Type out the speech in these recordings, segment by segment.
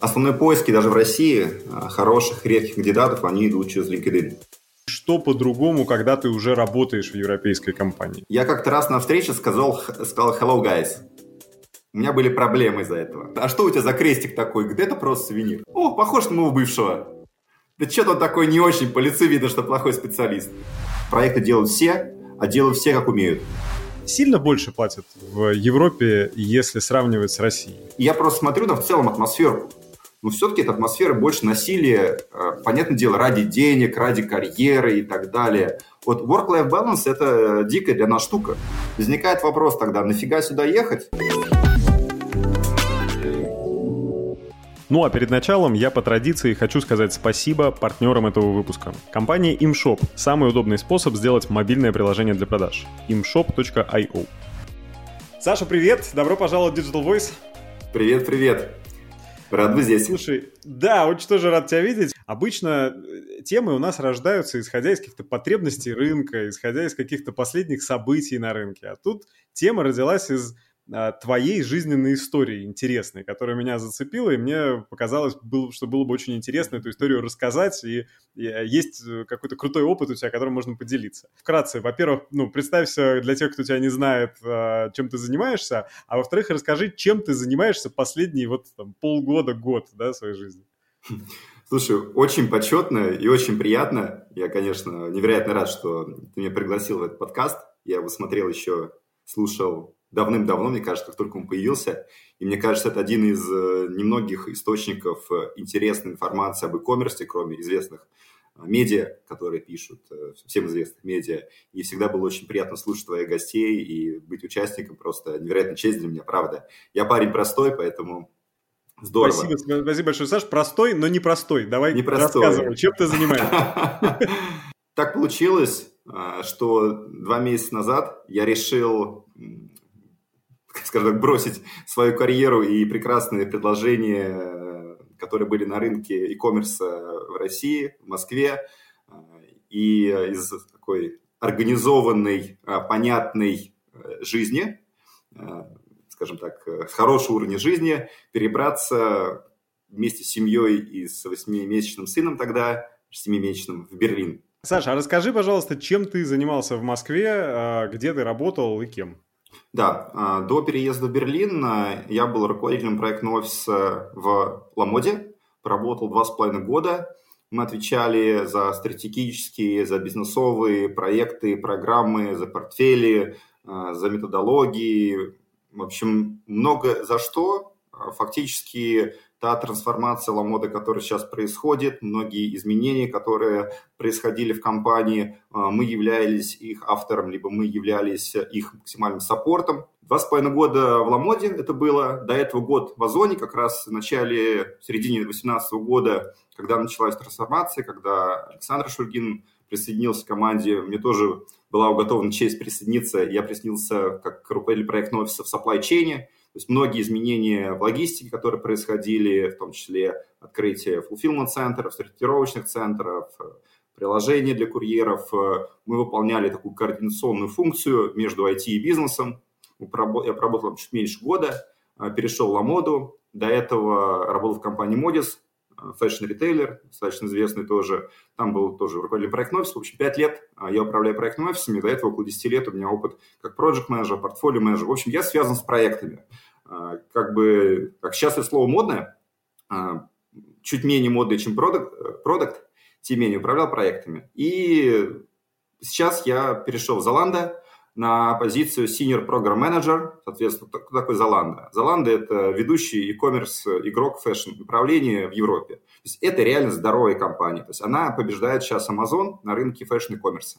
Основные поиски даже в России а, хороших, редких кандидатов, они идут через LinkedIn. Что по-другому, когда ты уже работаешь в европейской компании? Я как-то раз на встрече сказал, сказал hello, guys. У меня были проблемы из-за этого. А что у тебя за крестик такой? Где это просто сувенир? О, похож на моего бывшего. Да что-то он такой не очень, по лицу видно, что плохой специалист. Проекты делают все, а делают все, как умеют. Сильно больше платят в Европе, если сравнивать с Россией? Я просто смотрю на в целом атмосферу. Но все-таки эта атмосфера больше насилия, э, понятное дело, ради денег, ради карьеры и так далее. Вот work-life balance – это дикая для нас штука. Возникает вопрос тогда, нафига сюда ехать? Ну а перед началом я по традиции хочу сказать спасибо партнерам этого выпуска. Компания ImShop – самый удобный способ сделать мобильное приложение для продаж. imshop.io Саша, привет! Добро пожаловать в Digital Voice. Привет, привет. Рад быть здесь. Слушай, да, очень тоже рад тебя видеть. Обычно э, темы у нас рождаются исходя из каких-то потребностей рынка, исходя из каких-то последних событий на рынке. А тут тема родилась из твоей жизненной истории интересной, которая меня зацепила, и мне показалось, что было бы очень интересно эту историю рассказать, и, и а, есть э, какой-то крутой опыт у тебя, которым можно поделиться. Вкратце, во-первых, ну, представься для тех, кто тебя не знает, а, чем ты занимаешься, а во-вторых, расскажи, чем ты занимаешься последние вот там, полгода, год, да, своей жизни. Слушай, очень почетно и очень приятно. Я, конечно, невероятно рад, что ты меня пригласил в этот подкаст. Я его смотрел еще, слушал давным-давно, мне кажется, как только он появился. И мне кажется, это один из э, немногих источников э, интересной информации об e-commerce, кроме известных э, медиа, которые пишут, всем известных медиа. И всегда было очень приятно слушать твоих гостей и быть участником. Просто невероятная честь для меня, правда. Я парень простой, поэтому Здорово. Спасибо, спасибо большое, Саш. Простой, но не простой. Давай не простой. рассказывай, чем ты занимаешься. Так получилось, что два месяца назад я решил скажем так, бросить свою карьеру и прекрасные предложения, которые были на рынке e-commerce в России, в Москве, и из такой организованной, понятной жизни, скажем так, с хорошего уровня жизни, перебраться вместе с семьей и с восьмимесячным сыном тогда, семимесячным, в Берлин. Саша, а расскажи, пожалуйста, чем ты занимался в Москве, где ты работал и кем? Да, а, до переезда в Берлин а, я был руководителем проектного офиса в Ламоде, проработал два с половиной года. Мы отвечали за стратегические, за бизнесовые проекты, программы, за портфели, а, за методологии. В общем, много за что. Фактически та трансформация Ламода, которая сейчас происходит, многие изменения, которые происходили в компании, а, мы являлись их автором, либо мы являлись их максимальным саппортом. Два с половиной года в Ламоде это было, до этого год в Озоне, как раз в начале, в середине 2018 года, когда началась трансформация, когда Александр Шульгин присоединился к команде, мне тоже была уготована честь присоединиться, я присоединился как руководитель проектного офиса в supply chain, есть многие изменения в логистике, которые происходили, в том числе открытие fulfillment центров, сортировочных центров, приложения для курьеров, мы выполняли такую координационную функцию между IT и бизнесом. Я проработал чуть меньше года, перешел в Ламоду, до этого работал в компании Modis, fashion-ритейлер, достаточно известный тоже. Там был тоже руководитель проектного офиса. В общем, 5 лет я управляю проектными офисами. До этого около 10 лет у меня опыт как project manager, portfolio manager В общем, я связан с проектами. А, как бы, как сейчас это слово модное, а, чуть менее модное, чем продукт, продукт тем менее управлял проектами. И сейчас я перешел в Zalando, на позицию Senior Program Manager, соответственно, кто такой Zalando? Zalando – это ведущий e-commerce игрок fashion направления в Европе. То есть это реально здоровая компания. То есть она побеждает сейчас Amazon на рынке fashion e-commerce.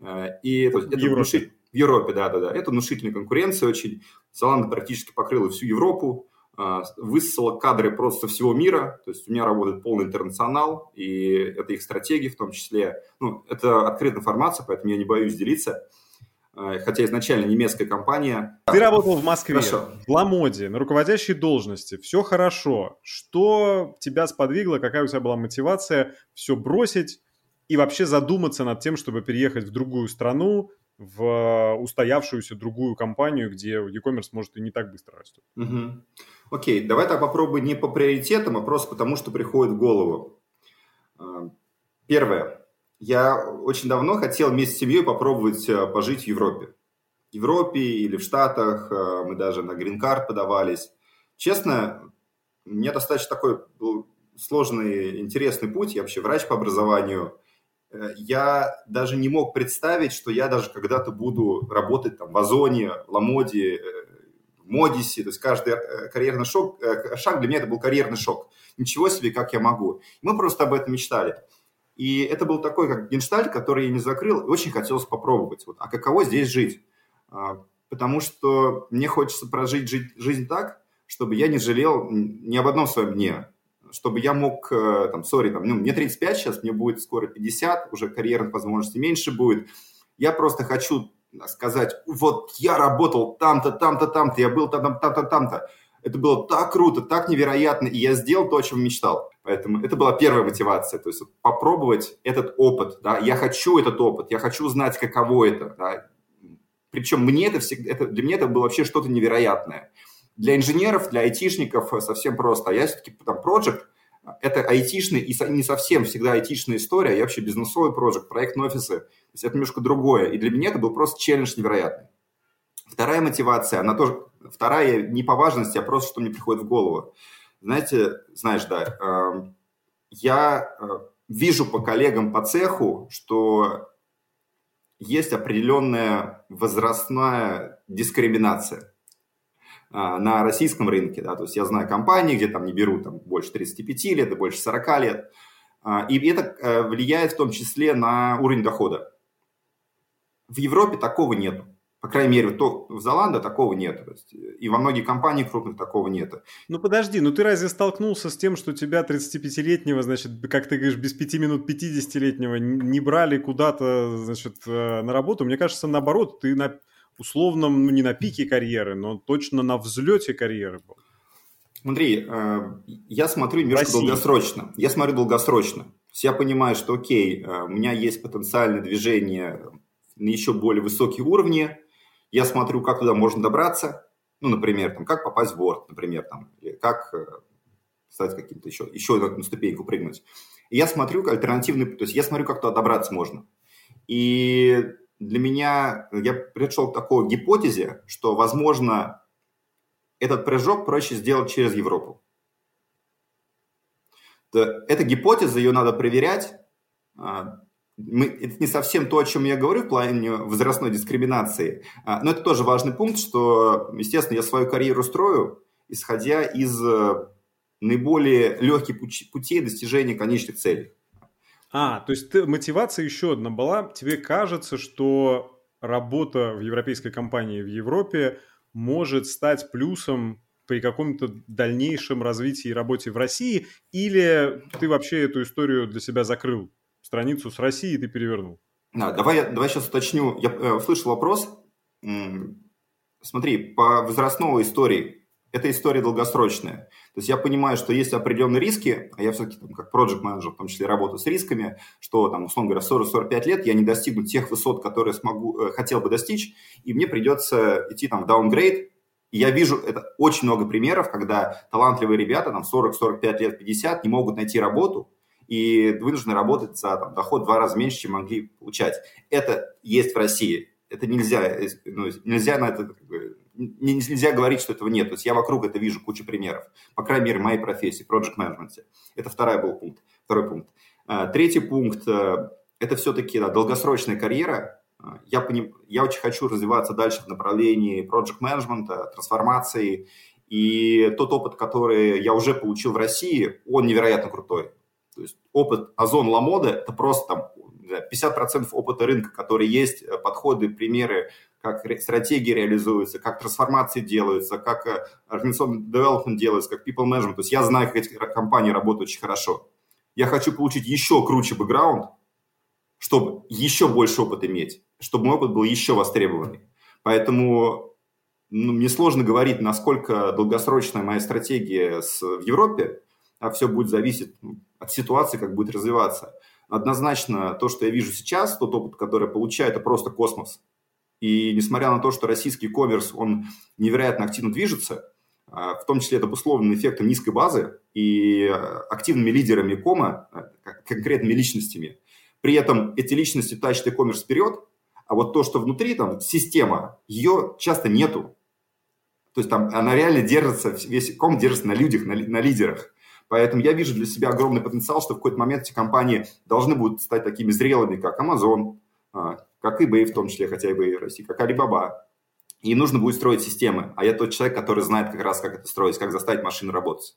Э, и то есть, это Европе. В Европе, да-да-да. Это внушительная конкуренция очень. Zalando практически покрыла всю Европу, э, высосала кадры просто всего мира. То есть у меня работает полный интернационал, и это их стратегии в том числе. Ну, это открытая информация, поэтому я не боюсь делиться. Э, хотя изначально немецкая компания. Ты работал в Москве, хорошо. в Ламоде, на руководящей должности, все хорошо. Что тебя сподвигло, какая у тебя была мотивация все бросить и вообще задуматься над тем, чтобы переехать в другую страну, в устоявшуюся другую компанию, где e-commerce может и не так быстро растет. Угу. Окей, давай так попробуй не по приоритетам, а просто потому, что приходит в голову. А, первое. Я очень давно хотел вместе с семьей попробовать э, пожить в Европе. В Европе или в Штатах, э, мы даже на грин-карт подавались. Честно, у меня достаточно такой был сложный, интересный путь. Я вообще врач по образованию. Э, я даже не мог представить, что я даже когда-то буду работать там в Озоне, Ламоде, в Модисе. То есть каждый карьерный шаг, шаг для меня это был карьерный шок. Ничего себе, как я могу. Мы просто об этом мечтали. И это был такой, как генштальт, который я не закрыл, и очень хотелось попробовать. Вот, а каково здесь жить? А, потому что мне хочется прожить жить, жизнь так, чтобы я не жалел ни об одном своем дне. Чтобы я мог, э, там, сори, там, ну, мне 35 сейчас, мне будет скоро 50, уже карьерных возможностей меньше будет. Я просто хочу сказать, вот я работал там-то, там-то, там-то, я был там-то, там-то, там-то. Это было так круто, так невероятно, и я сделал то, о чем мечтал. Поэтому это была первая мотивация, то есть попробовать этот опыт, да, я хочу этот опыт, я хочу знать, каково это, да. Причем мне это всегда, это, для меня это было вообще что-то невероятное. Для инженеров, для айтишников совсем просто. А я все-таки там проект, это айтишный и не совсем всегда айтишная история, я вообще бизнесовый проект, проектные офисы. То есть это немножко другое. И для меня это был просто челлендж невероятный. Вторая мотивация, она тоже, вторая не по важности, а просто что мне приходит в голову. Знаете, знаешь, да, эм, я э, вижу по коллегам по цеху, что есть определенная возрастная дискриминация э, на российском рынке. Да? То есть я знаю компании, где там не берут там, больше 35 лет больше 40 лет. Э, и это влияет в том числе на уровень дохода. В Европе такого нету. По крайней мере, в Золандо такого нет. И во многих компаниях крупных такого нет. Ну подожди, ну ты разве столкнулся с тем, что тебя 35-летнего, значит, как ты говоришь, без 5 минут 50-летнего не брали куда-то, значит, э, на работу? Мне кажется, наоборот, ты на условном, ну не на пике карьеры, но точно на взлете карьеры был. Смотри, э, я смотрю немножко долгосрочно. Я смотрю долгосрочно. Я понимаю, что окей, э, у меня есть потенциальное движение на еще более высокие уровни, я смотрю, как туда можно добраться, ну, например, там, как попасть в Word, например, там, или как э, стать каким-то еще, еще на ступеньку прыгнуть. И я смотрю альтернативный, то есть я смотрю, как туда добраться можно. И для меня, я пришел к такой гипотезе, что, возможно, этот прыжок проще сделать через Европу. Эта гипотеза, ее надо проверять, а, мы, это не совсем то, о чем я говорю в плане возрастной дискриминации, а, но это тоже важный пункт, что, естественно, я свою карьеру строю, исходя из э, наиболее легких путей достижения конечных целей. А, то есть ты, мотивация еще одна была. Тебе кажется, что работа в европейской компании в Европе может стать плюсом при каком-то дальнейшем развитии и работе в России, или ты вообще эту историю для себя закрыл? страницу с Россией ты перевернул. Да, давай, давай сейчас уточню. Я э, услышал вопрос. Смотри, по возрастной истории, эта история долгосрочная. То есть я понимаю, что есть определенные риски, а я все-таки там, как проект менеджер в том числе работаю с рисками, что там, условно говоря, 40-45 лет я не достигну тех высот, которые смогу, э, хотел бы достичь, и мне придется идти там в даунгрейд, и я вижу это очень много примеров, когда талантливые ребята, там 40-45 лет, 50, не могут найти работу, и вынуждены работать за там, доход в два раза меньше, чем могли получать. Это есть в России. Это нельзя, э, ну, нельзя на это нельзя говорить, что этого нет. То есть я вокруг это вижу кучу примеров. По крайней мере, моей профессии, project management. Это второй был пункт. Второй пункт. А, третий пункт э, – это все-таки да, долгосрочная карьера. А, я, поним, я очень хочу развиваться дальше в направлении project management, трансформации. И тот опыт, который я уже получил в России, он невероятно крутой. То есть опыт Озон Ламода – это просто там 50% опыта рынка, который есть, э, подходы, примеры, как стратегии реализуются, как трансформации делаются, как э, организационный development делается, как people management. То есть я знаю, как эти компании работают очень хорошо. Я хочу получить еще круче бэкграунд, чтобы еще больше опыта иметь, чтобы мой опыт был еще востребованный. Поэтому ну, мне сложно говорить, насколько долгосрочная моя стратегия с, в Европе, а все будет зависеть ну, от ситуации, как будет развиваться. Однозначно, то, что я вижу сейчас, тот опыт, который я получаю, это просто космос. И несмотря на то, что российский коммерс, он невероятно активно движется, в том числе это обусловлено эффектом низкой базы и активными лидерами кома, конкретными личностями. При этом эти личности тащат e-commerce вперед, а вот то, что внутри, там, система, ее часто нету. То есть там она реально держится, весь ком держится на людях, на, на лидерах. Поэтому я вижу для себя огромный потенциал, что в какой-то момент эти компании должны будут стать такими зрелыми, как Amazon, а, как eBay в том числе, хотя eBay России, как Alibaba. И нужно будет строить системы. А я тот человек, который знает как раз, как это строить, как заставить машину работать.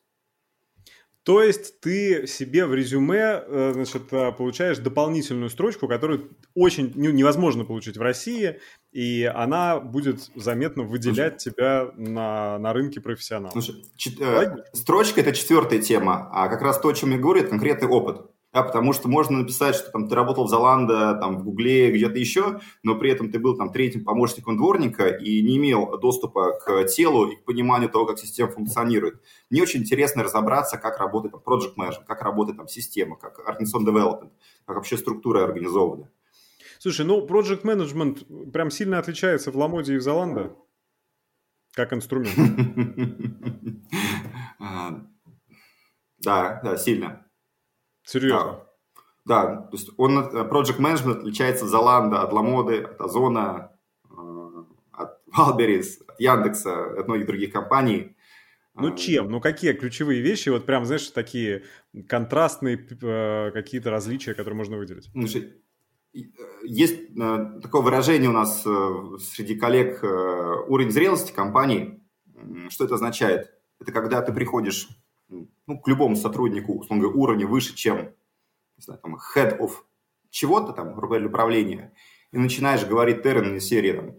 То есть ты себе в резюме э, значит, э, получаешь дополнительную строчку, которую очень невозможно получить в России, и она будет заметно выделять Слушай, тебя на, на рынке профессионалов. Слушай, чет, э, строчка – это четвертая тема, а как раз то, о чем я говорю, это конкретный опыт да, потому что можно написать, что там ты работал в Золандо, там в Гугле, где-то еще, но при этом ты был там третьим помощником дворника и не имел доступа к телу и к пониманию того, как система функционирует. Мне очень интересно разобраться, как работает там, project management, как работает там система, как organization development, как вообще структура организована. Слушай, ну project management прям сильно отличается в Ламоде и в Золандо, как инструмент. А, да, да, сильно. Серьезно? Да. да, то есть он, э, Project Management отличается от Zalando, от Ламоды, от Озона, э, от Валберис, от Яндекса, от многих других компаний. Ну э, чем? Ну какие ключевые вещи? Вот прям, знаешь, такие контрастные какие-то различия, которые можно выделить? Слушай, есть такое выражение у нас среди коллег уровень зрелости компании. Что это означает? Это когда ты приходишь ну, к любому сотруднику, условно говоря, уровня выше, чем не знаю, там, head of чего-то, там, грубо управления, и начинаешь говорить термины серии, там,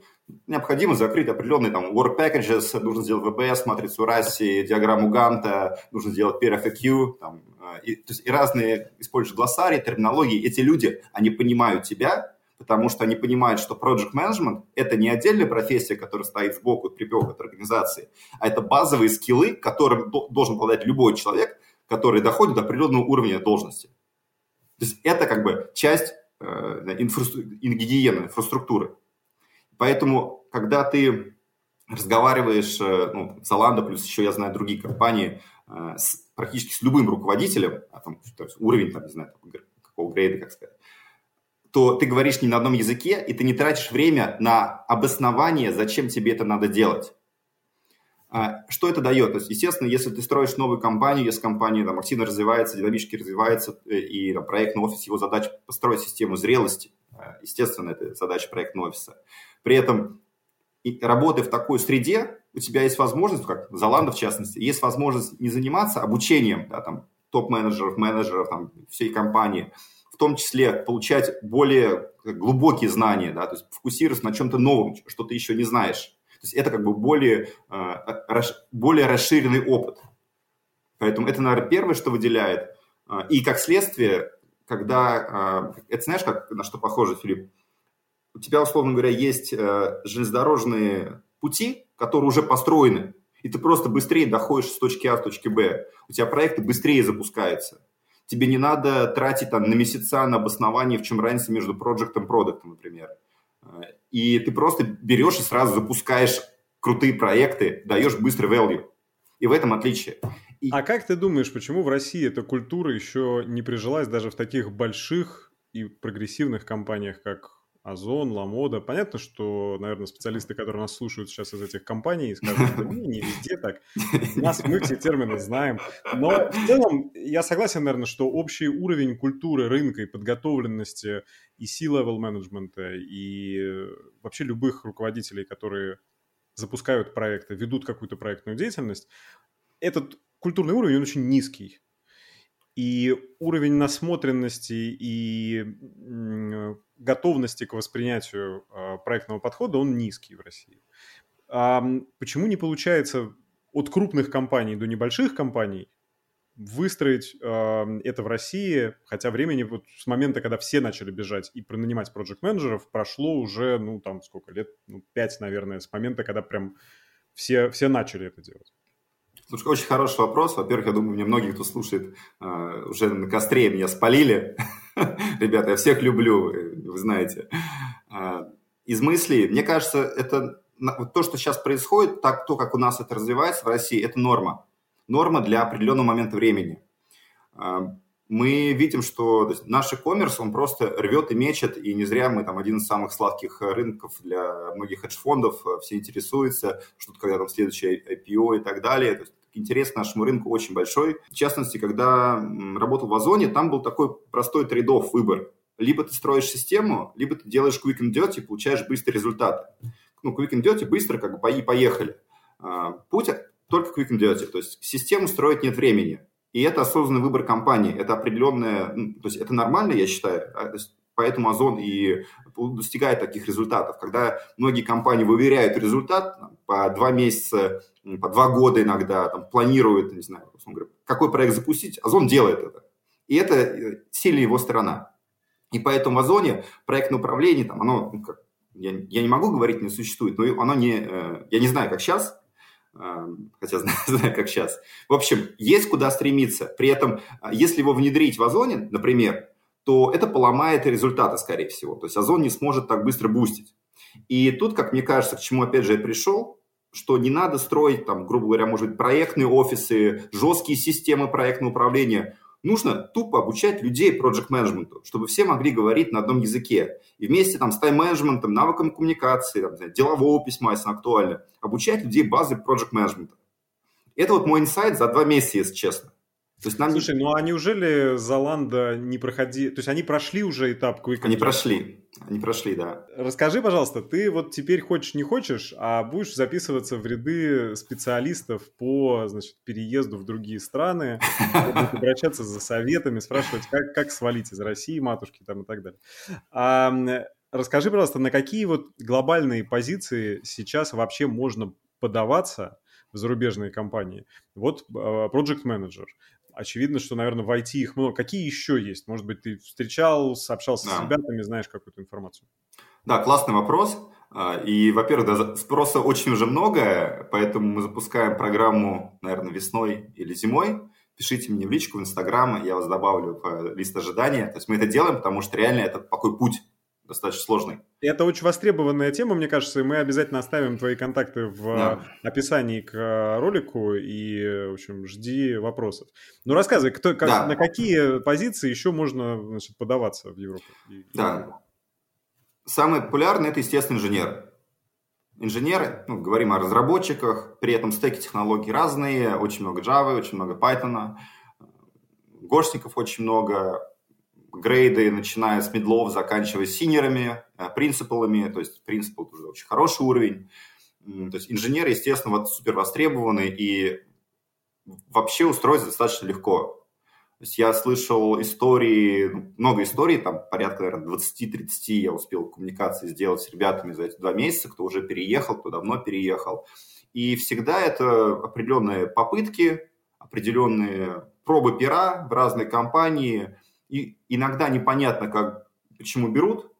необходимо закрыть определенные там work packages, нужно сделать VBS, матрицу Расси, диаграмму Ганта, нужно сделать peer FAQ, там, э, и, то есть, и разные используют глоссарии, терминологии. Эти люди, они понимают тебя, потому что они понимают, что project management – это не отдельная профессия, которая стоит сбоку, припек от организации, а это базовые скиллы, которым должен обладать любой человек, который доходит до определенного уровня должности. То есть это как бы часть э, гигиены, инфраструктуры. Поэтому, когда ты разговариваешь, э, ну, Zalando, плюс еще я знаю другие компании, э, с, практически с любым руководителем, а там, уровень, там, не знаю, какого грейда, как сказать, то ты говоришь не на одном языке, и ты не тратишь время на обоснование, зачем тебе это надо делать. А, что это дает? То есть, естественно, если ты строишь новую компанию, если компания там, активно развивается, динамически развивается, э, и там, проектный офис, его задача построить систему зрелости, а, естественно, это задача проектного офиса. При этом, работая в такой среде, у тебя есть возможность, как Золанда в частности, есть возможность не заниматься обучением да, там, топ-менеджеров, менеджеров там, всей компании, в том числе получать более глубокие знания, да, то есть фокусироваться на чем-то новом, что ты еще не знаешь. То есть это как бы более, э, более расширенный опыт. Поэтому это, наверное, первое, что выделяет. Э, и как следствие, когда... Э, это знаешь, как, на что похоже, Филипп? У тебя, условно говоря, есть железнодорожные пути, которые уже построены, и ты просто быстрее доходишь с точки А в точке Б. У тебя проекты быстрее запускаются тебе не надо тратить там на месяца на обоснование, в чем разница между проектом и продуктом, например. И ты просто берешь и сразу запускаешь крутые проекты, даешь быстрый value. И в этом отличие. И... А как ты думаешь, почему в России эта культура еще не прижилась даже в таких больших и прогрессивных компаниях, как Озон, Ламода. Понятно, что, наверное, специалисты, которые нас слушают сейчас из этих компаний, скажут, что ну, не везде так. У нас мы все термины знаем. Но в целом я согласен, наверное, что общий уровень культуры рынка и подготовленности и C-level менеджмента, и вообще любых руководителей, которые запускают проекты, ведут какую-то проектную деятельность, этот культурный уровень, он очень низкий. И уровень насмотренности и готовности к воспринятию э, проектного подхода, он низкий в России. А почему не получается от крупных компаний до небольших компаний выстроить э, это в России, хотя времени вот с момента, когда все начали бежать и нанимать проект менеджеров прошло уже, ну, там, сколько лет, ну, пять, наверное, с момента, когда прям все, все начали это делать. Слушай, очень хороший вопрос. Во-первых, я думаю, мне многие, кто слушает, э, уже на костре меня спалили. Ребята, я всех люблю, вы знаете. Э, из мыслей. Мне кажется, это то, что сейчас происходит, так, то, как у нас это развивается в России, это норма. Норма для определенного момента времени. А, мы видим, что наш e-commerce, он просто рвет и мечет, и не зря мы там один из самых сладких рынков для многих хедж-фондов, все интересуются, что когда там следующее IPO и так далее. То есть интерес к нашему рынку очень большой. В частности, когда работал в Озоне, там был такой простой трейдов выбор. Либо ты строишь систему, либо ты делаешь quick and dirty получаешь быстрые результаты. Ну, quick and dirty быстро, как бы, и поехали. А, путь только quick and dirty. То есть систему строить нет времени. И это осознанный выбор компании. Это определенное, ну, то есть это нормально, я считаю. А, Поэтому Озон и достигает таких результатов. Когда многие компании выверяют результат по два месяца, по два года иногда, там, планируют, не знаю, говоря, какой проект запустить, Озон делает это. И это э, сильная его сторона. И поэтому в Озоне проектное управление, там, оно, ну, как, я, я не могу говорить, не существует, но оно не, э, я не знаю, как сейчас, э, хотя знаю, знаю, как сейчас. В общем, есть куда стремиться. При этом, если его внедрить в Озоне, например, то это поломает результаты, скорее всего. То есть Озон не сможет так быстро бустить. И тут, как мне кажется, к чему опять же я пришел, что не надо строить, там, грубо говоря, может быть, проектные офисы, жесткие системы проектного управления. Нужно тупо обучать людей project менеджменту, чтобы все могли говорить на одном языке. И вместе там, с тайм-менеджментом, навыком коммуникации, там, делового письма, если актуально, обучать людей базы project менеджмента. Это вот мой инсайт за два месяца, если честно. То есть нам Слушай, ну а неужели Золанда не проходи... То есть они прошли уже этап Quick Они прошли. Они прошли, да. Расскажи, пожалуйста, ты вот теперь хочешь, не хочешь, а будешь записываться в ряды специалистов по, значит, переезду в другие страны, обращаться за советами, спрашивать, как, как свалить из России, матушки там и так далее. А, расскажи, пожалуйста, на какие вот глобальные позиции сейчас вообще можно подаваться в зарубежные компании? Вот а, Project Manager, очевидно, что, наверное, в IT их много. Какие еще есть? Может быть, ты встречал, общался да. с ребятами, знаешь какую-то информацию? Да, классный вопрос. А, и, во-первых, да, спроса очень уже много, поэтому мы запускаем программу, наверное, весной или зимой. Пишите мне в личку в Инстаграм, я вас добавлю в лист ожидания. То есть мы это делаем, потому что реально это такой путь достаточно сложный. Это очень востребованная тема, мне кажется, и мы обязательно оставим твои контакты в да. описании к э, ролику, и, в общем, жди вопросов. Ну, рассказывай, кто, как, да. на какие позиции еще можно значит, подаваться в Европу? Да. Самый популярный – это, естественно, инженер. Инженеры, ну, говорим о разработчиках, при этом стеки технологий разные, очень много Java, очень много Python, гошников очень много, грейды, начиная с медлов, заканчивая синерами, э, принципалами, то есть принципал тоже очень хороший уровень. То есть инженеры, естественно, вот супер востребованы и вообще устроиться достаточно легко. То есть я слышал истории, ну, много историй, там порядка, наверное, 20-30 я успел коммуникации сделать с ребятами за эти два месяца, кто уже переехал, кто давно переехал. И всегда это определенные попытки, определенные пробы пера в разные компании – и иногда непонятно, как, почему берут,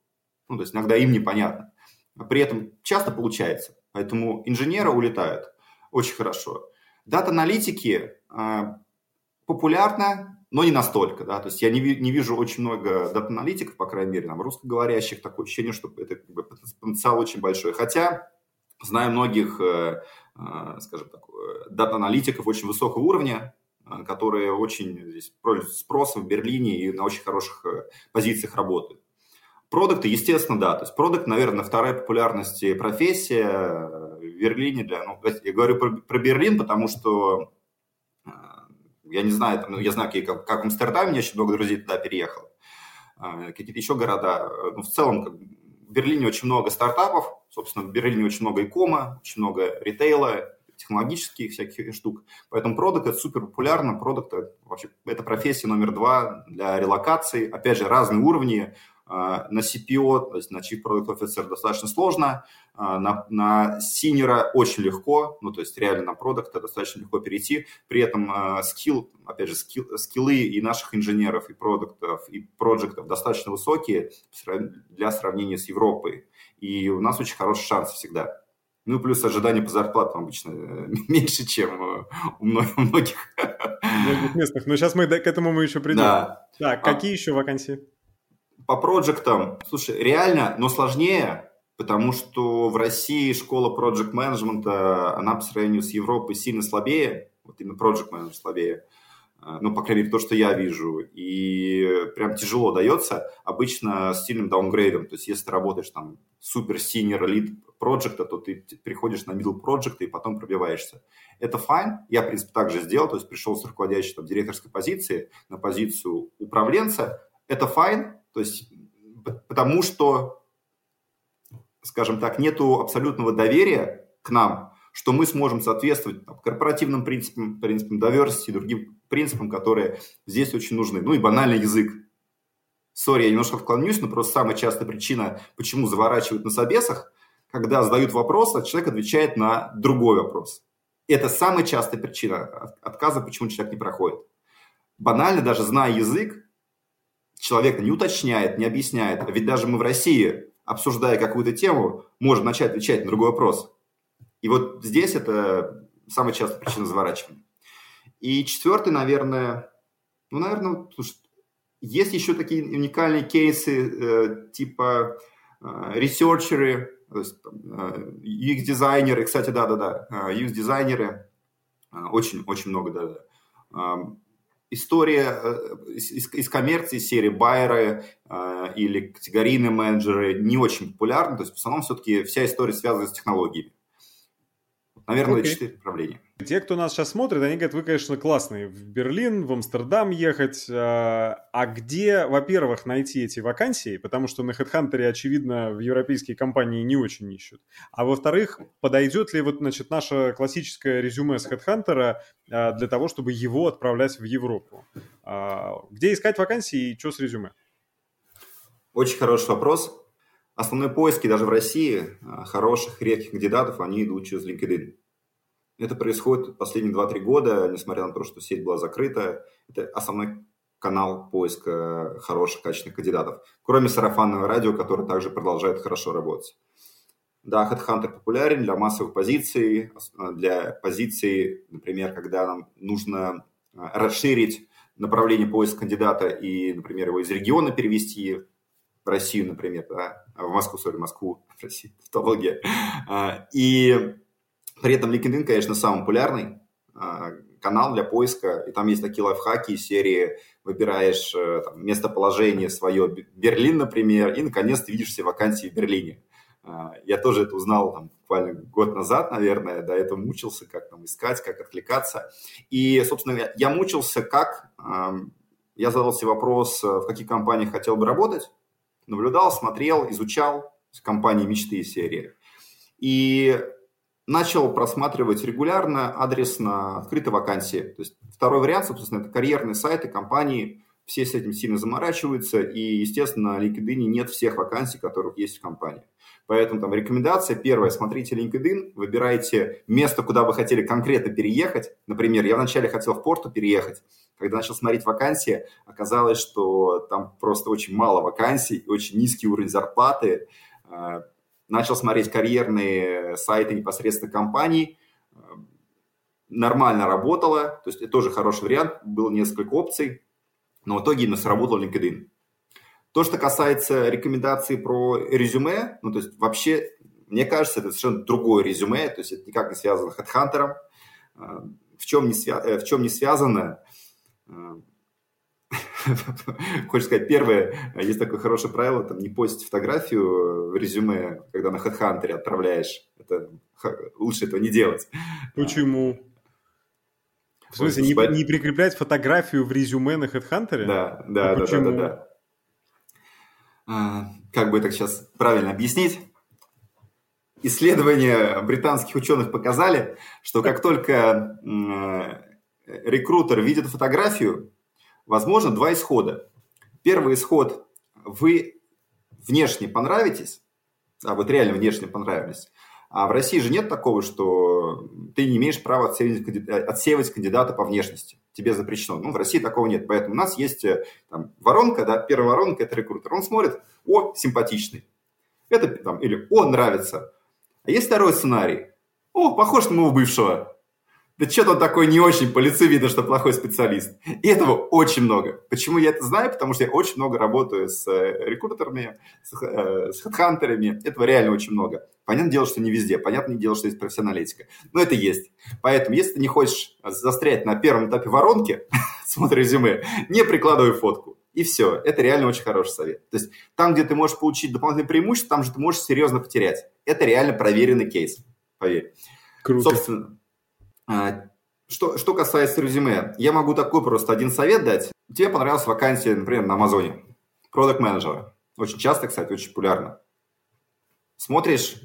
ну, то есть иногда им непонятно. А при этом часто получается. Поэтому инженеры улетают очень хорошо. Дата-аналитики э, популярно, но не настолько. Да? То есть я не, не вижу очень много дата-аналитиков, по крайней мере, там, русскоговорящих. Такое ощущение, что это как бы, потенциал очень большой. Хотя знаю многих, э, э, скажем так, э, дата-аналитиков очень высокого уровня, которые очень здесь спросом в Берлине и на очень хороших э, позициях работают. Продукты, естественно, да. То есть продукт, наверное, вторая популярности профессия э, в Берлине. Для, ну, я говорю про, про Берлин, потому что я не знаю, там, я знаю, как, как в Амстердаме, у очень много друзей туда переехало. Какие-то еще города. Ну, в целом, как, в Берлине очень много стартапов, собственно, в Берлине очень много икома, очень много ритейла, технологических всяких штук. Поэтому продукт это супер популярно, продукт вообще это профессия номер два для релокации. Опять же, разные уровни. А, на CPO, то есть на Chief Product Officer достаточно сложно, а, на, на Senior очень легко, ну то есть реально на продукта достаточно легко перейти. При этом а, скилл, опять же, скилл, скиллы и наших инженеров, и продуктов, и проектов достаточно высокие для сравнения с Европой. И у нас очень хороший шанс всегда. Ну, плюс ожидания по зарплатам обычно э, меньше, чем э, у многих. Местах. Но сейчас мы к этому мы еще придем. Да. Так, а какие а, еще вакансии? По проектам, слушай, реально, но сложнее потому что в России школа project менеджмента она по сравнению с Европой сильно слабее, вот именно project менеджмент слабее, ну, по крайней мере, то, что я вижу, и прям тяжело дается, обычно с сильным даунгрейдом, то есть если ты работаешь там супер senior lead проекта, то ты приходишь на middle project и потом пробиваешься. Это fine, я, в принципе, так же сделал, то есть пришел с руководящей там, директорской позиции на позицию управленца, это fine, то есть потому что, скажем так, нету абсолютного доверия к нам, что мы сможем соответствовать там, корпоративным принципам, принципам diversity другим принципам, которые здесь очень нужны. Ну и банальный язык. Сори, я немножко отклонюсь, но просто самая частая причина, почему заворачивают на собесах, когда задают вопрос, а человек отвечает на другой вопрос. Это самая частая причина отказа, почему человек не проходит. Банально, даже зная язык, человек не уточняет, не объясняет. Ведь даже мы в России, обсуждая какую-то тему, можем начать отвечать на другой вопрос. И вот здесь это самая частая причина заворачивания. И четвертый, наверное, ну, наверное, слушай, есть еще такие уникальные кейсы, э, типа э, ресерчеры, то есть, UX-дизайнеры, кстати, да-да-да, UX-дизайнеры, очень-очень много, да-да. История э, из, из коммерции серии байеры э, или категорийные менеджеры не очень популярны, то есть в основном все-таки вся история связана с технологиями. Наверное, okay. четыре направления. Те, кто нас сейчас смотрит, они говорят, вы, конечно, классные. В Берлин, в Амстердам ехать. А, а где, во-первых, найти эти вакансии? Потому что на HeadHunter, очевидно, в европейские компании не очень ищут. А во-вторых, подойдет ли вот, значит, наше классическое резюме с HeadHunter а, для того, чтобы его отправлять в Европу? А, где искать вакансии и что с резюме? Очень хороший вопрос. Основные поиски даже в России а, хороших, редких кандидатов, они идут через LinkedIn. Это происходит последние 2-3 года, несмотря на то, что сеть была закрыта. Это основной канал поиска хороших, качественных кандидатов. Кроме сарафанного радио, которое также продолжает хорошо работать. Да, HeadHunter популярен для массовых позиций, для позиций, например, когда нам нужно расширить направление поиска кандидата и, например, его из региона перевести Россию, например, да, а, в Москву, сори, Москву, в Россию, тавтология. А, и при этом LinkedIn, конечно, самый популярный а, канал для поиска, и там есть такие лайфхаки из серии выбираешь э, там, местоположение свое, Берлин, например, и, наконец, ты видишь все вакансии в Берлине. Я тоже это узнал там, буквально год назад, наверное, до этого мучился, как там искать, как откликаться. И, собственно, я мучился, как... Я задал себе вопрос, в каких компаниях хотел бы работать, наблюдал, смотрел, изучал компании мечты серии. И начал просматривать регулярно адрес на открытой вакансии. То есть второй вариант, собственно, это карьерные сайты компании, все с этим сильно заморачиваются, и, естественно, на LinkedIn нет всех вакансий, которых есть в компании. Поэтому там рекомендация первая, смотрите LinkedIn, выбирайте место, куда вы хотели конкретно переехать. Например, я вначале хотел в Порту переехать, когда начал смотреть вакансии, оказалось, что там просто очень мало вакансий, очень низкий уровень зарплаты. Э, начал смотреть карьерные сайты непосредственно компаний, нормально работало, то есть это тоже хороший вариант, было несколько опций, но в итоге именно сработал LinkedIn. То, что касается рекомендаций про резюме, ну, то есть вообще, мне кажется, это совершенно другое резюме, то есть это никак не связано с HeadHunter. Э, в чем не, свя... Э, в чем не связано? Э, хочешь сказать, первое, есть такое хорошее правило, там, не постить фотографию в резюме, когда на HeadHunter отправляешь. Это лучше этого не делать. Почему? В смысле, не, не прикреплять фотографию в резюме на HeadHunter? Да, да, да, да, да, да. А, как бы это сейчас правильно объяснить, исследования британских ученых показали, что как только рекрутер видит фотографию, возможно два исхода. Первый исход – вы внешне понравитесь, а вот реально внешне понравились, а в России же нет такого, что ты не имеешь права отсеивать кандидата по внешности. Тебе запрещено. Ну, в России такого нет. Поэтому у нас есть э, там, воронка, да, первая воронка – это рекрутер. Он смотрит, о, симпатичный. Это там, или о, нравится. А есть второй сценарий. О, похож на моего бывшего. Да что-то он такой не очень, по лицу видно, что плохой специалист. И этого очень много. Почему я это знаю? Потому что я очень много работаю с э, рекрутерами, с, э, с хедхантерами. Этого реально очень много. Понятное дело, что не везде. Понятное дело, что есть профессионалитика. Но это есть. Поэтому, если ты не хочешь застрять на первом этапе воронки, смотри резюме, не прикладывай фотку. И все. Это реально очень хороший совет. То есть там, где ты можешь получить дополнительное преимущество, там же ты можешь серьезно потерять. Это реально проверенный кейс. Поверь. Круто. Собственно, что, что касается резюме, я могу такой просто один совет дать. Тебе понравилась вакансия, например, на Амазоне. Продукт менеджера. Очень часто, кстати, очень популярно. Смотришь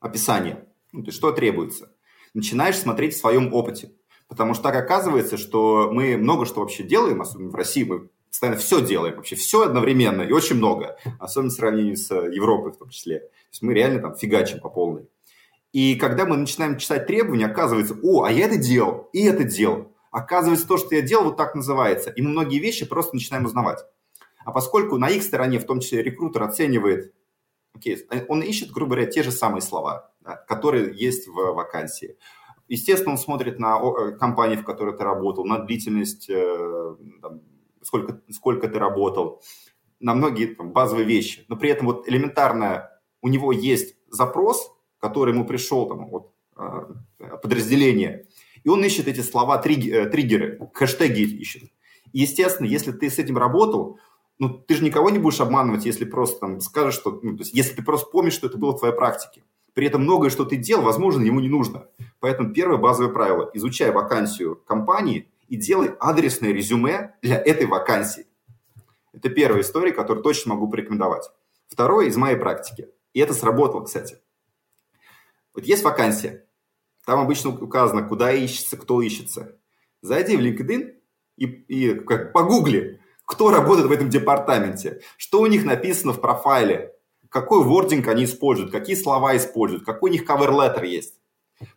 описание, ну, то есть что требуется. Начинаешь смотреть в своем опыте. Потому что так оказывается, что мы много что вообще делаем, особенно в России, мы постоянно все делаем, вообще все одновременно и очень много, особенно в сравнении с Европой в том числе. То есть мы реально там фигачим по полной. И когда мы начинаем читать требования, оказывается, о, а я это делал, и это делал. Оказывается, то, что я делал, вот так называется. И мы многие вещи просто начинаем узнавать. А поскольку на их стороне, в том числе рекрутер, оценивает, окей, он ищет, грубо говоря, те же самые слова, да, которые есть в вакансии. Естественно, он смотрит на э, компании, в которой ты работал, на длительность, э, там, сколько, сколько ты работал, на многие там, базовые вещи. Но при этом вот элементарно у него есть запрос, который ему пришел там, вот, а, подразделение, и он ищет эти слова, э, триггеры, хэштеги ищет. Естественно, если ты с этим работал, ну, ты же никого не будешь обманывать, если просто там скажешь, что, ну, то есть, если ты просто помнишь, что это было в твоей практике. При этом многое, что ты делал, возможно, ему не нужно. Поэтому первое базовое правило – изучай вакансию компании и делай адресное резюме для этой вакансии. Это первая история, которую точно могу порекомендовать. Второе из моей практики. И это сработало, кстати. Вот есть вакансия, там обычно указано, куда ищется, кто ищется. Зайди в LinkedIn и, и как, погугли, кто работает в этом департаменте, что у них написано в профайле, какой вординг они используют, какие слова используют, какой у них cover letter есть.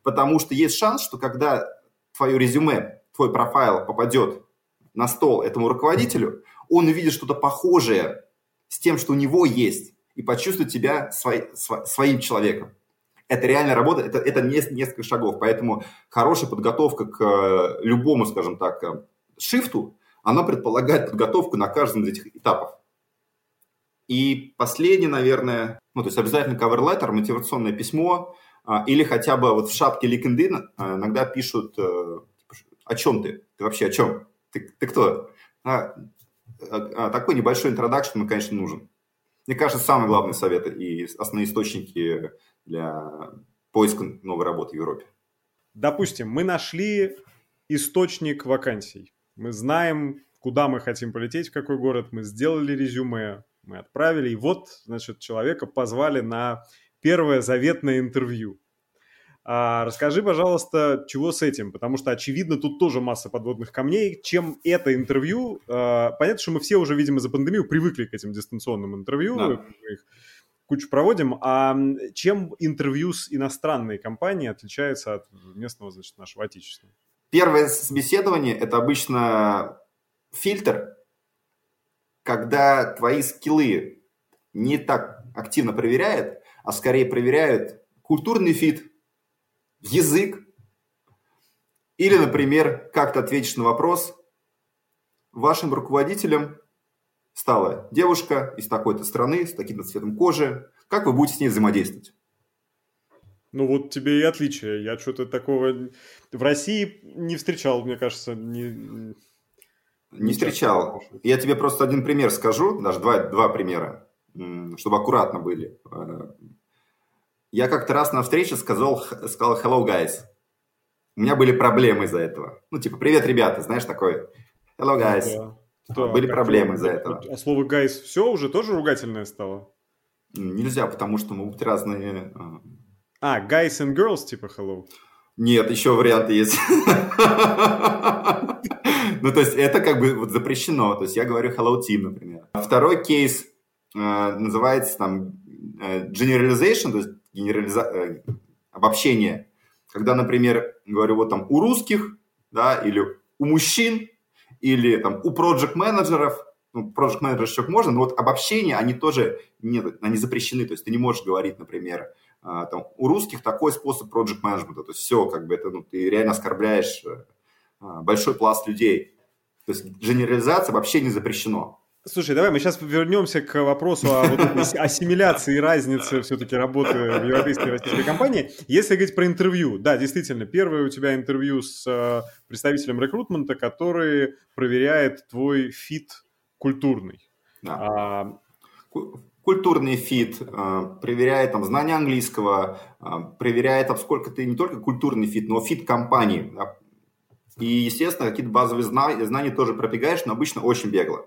Потому что есть шанс, что когда твое резюме, твой профайл попадет на стол этому руководителю, он увидит что-то похожее с тем, что у него есть, и почувствует тебя свой, своим человеком это реально работа, это, это несколько шагов. Поэтому хорошая подготовка к э, любому, скажем так, э, шифту, она предполагает подготовку на каждом из этих этапов. И последнее, наверное, ну, то есть обязательно cover letter, мотивационное письмо, а, или хотя бы вот в шапке LinkedIn а, иногда пишут, типа, о чем ты? Ты вообще о чем? Ты, ты кто? А, а, такой небольшой интродакшн, конечно, нужен. Мне кажется, самый главный совет и основные источники для поиска новой работы в Европе. Допустим, мы нашли источник вакансий. Мы знаем, куда мы хотим полететь, в какой город. Мы сделали резюме, мы отправили. И вот, значит, человека позвали на первое заветное интервью. А, расскажи, пожалуйста, чего с этим, потому что, очевидно, тут тоже масса подводных камней. Чем это интервью? А, понятно, что мы все уже, видимо, за пандемию привыкли к этим дистанционным интервью. Да. Мы их кучу проводим. А чем интервью с иностранной компанией отличается от местного, значит, нашего отечественного? Первое собеседование – это обычно фильтр, когда твои скиллы не так активно проверяют, а скорее проверяют культурный фит, язык, или, например, как ты ответишь на вопрос, вашим руководителем стала девушка из такой-то страны, с таким-то цветом кожи. Как вы будете с ней взаимодействовать? Ну вот тебе и отличие. Я что-то такого в России не встречал, мне кажется. Не, не встречал. Я тебе просто один пример скажу, даже два, два примера, чтобы аккуратно были. Э, я как-то раз на встрече сказал, сказал hello guys. У меня были проблемы из-за этого. Ну, типа, привет, ребята, знаешь, такой hello guys. Да. Что, Были проблемы из-за этого. А слово «гайс» все уже тоже ругательное стало? Нельзя, потому что могут быть разные... А, guys and girls типа hello? Нет, еще варианты есть. Ну, то есть это как бы вот запрещено. То есть я говорю hello team, например. Второй кейс э, называется там э, generalization, то есть генерализа... Э, обобщение. Когда, например, говорю вот там у русских, да, или у мужчин, или там у проект менеджеров ну, менеджеров еще можно, но вот обобщения, они тоже нет, они запрещены, то есть ты не можешь говорить, например, а, там, у русских такой способ project менеджмента, то есть все, как бы это, ну, ты реально оскорбляешь а, большой пласт людей. То есть генерализация вообще не запрещено. Слушай, давай мы сейчас вернемся к вопросу о вот ассимиляции и разнице все-таки работы в европейской и российской компании. Если говорить про интервью, да, действительно, первое у тебя интервью с э, представителем рекрутмента, который проверяет твой фит культурный. Да. А... Культурный fit, э, проверяет там знание английского, э, проверяет, там, сколько ты не только культурный fit, но fit компании. И, естественно, какие-то базовые знания, знания тоже пробегаешь, но обычно очень бегло.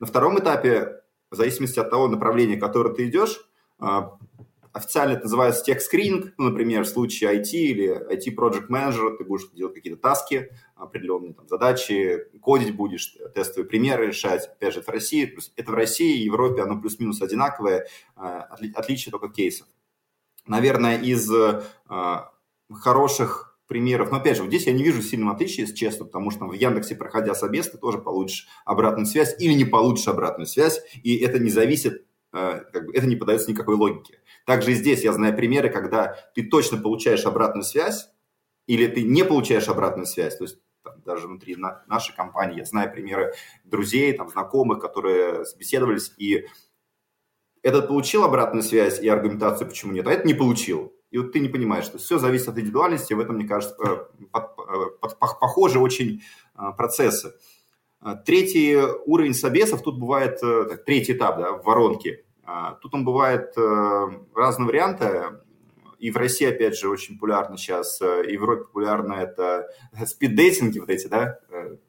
На втором этапе, в зависимости от того направления, которое ты идешь, а, официально это называется tech-screening, ну, например, в случае IT или IT-project manager, ты будешь делать какие-то таски, определенные там, задачи, кодить будешь, тестовые примеры решать. Опять же, это в России, это в России и Европе оно плюс-минус одинаковое, а, отличие только кейсов. Наверное, из а, хороших примеров. Но опять же, вот здесь я не вижу сильного отличия, если честно, потому что в Яндексе, проходя собес, ты тоже получишь обратную связь или не получишь обратную связь, и это не зависит, э, как бы, это не подается никакой логике. Также и здесь я знаю примеры, когда ты точно получаешь обратную связь, или ты не получаешь обратную связь, то есть там, даже внутри на, нашей компании я знаю примеры друзей, там, знакомых, которые собеседовались, и этот получил обратную связь и аргументацию, почему нет, а этот не получил и вот ты не понимаешь, что все зависит от индивидуальности, в этом, мне кажется, э, под, э, под, под, похожи очень э, процессы. Третий уровень собесов, тут бывает, третий этап да, в воронке, тут он бывает разные варианты, и в России, опять же, очень популярно сейчас, и в Европе популярно это спиддейтинги вот эти, да,